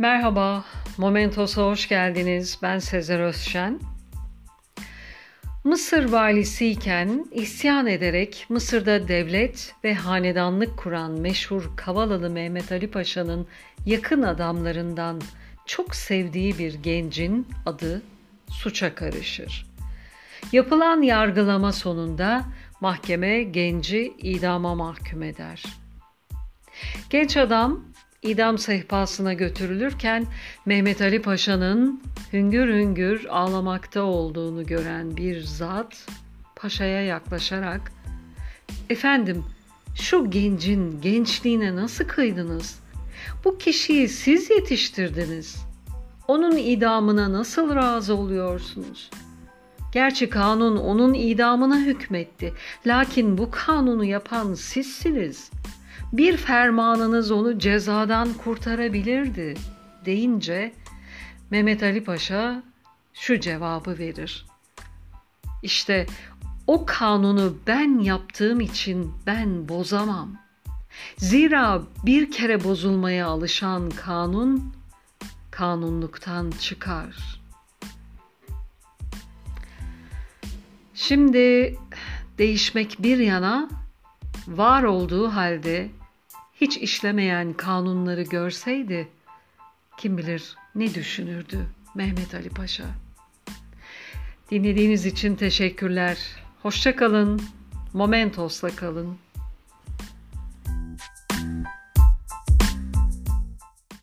Merhaba, Momentos'a hoş geldiniz. Ben Sezer Özşen. Mısır valisiyken isyan ederek Mısır'da devlet ve hanedanlık kuran meşhur Kavalalı Mehmet Ali Paşa'nın yakın adamlarından çok sevdiği bir gencin adı suça karışır. Yapılan yargılama sonunda mahkeme genci idama mahkum eder. Genç adam idam sehpasına götürülürken Mehmet Ali Paşa'nın hüngür hüngür ağlamakta olduğunu gören bir zat paşaya yaklaşarak "Efendim, şu gencin gençliğine nasıl kıydınız? Bu kişiyi siz yetiştirdiniz. Onun idamına nasıl razı oluyorsunuz?" Gerçi kanun onun idamına hükmetti. Lakin bu kanunu yapan sizsiniz bir fermanınız onu cezadan kurtarabilirdi deyince Mehmet Ali Paşa şu cevabı verir. İşte o kanunu ben yaptığım için ben bozamam. Zira bir kere bozulmaya alışan kanun kanunluktan çıkar. Şimdi değişmek bir yana var olduğu halde hiç işlemeyen kanunları görseydi kim bilir ne düşünürdü Mehmet Ali Paşa. Dinlediğiniz için teşekkürler. Hoşça kalın. Momentos'la kalın.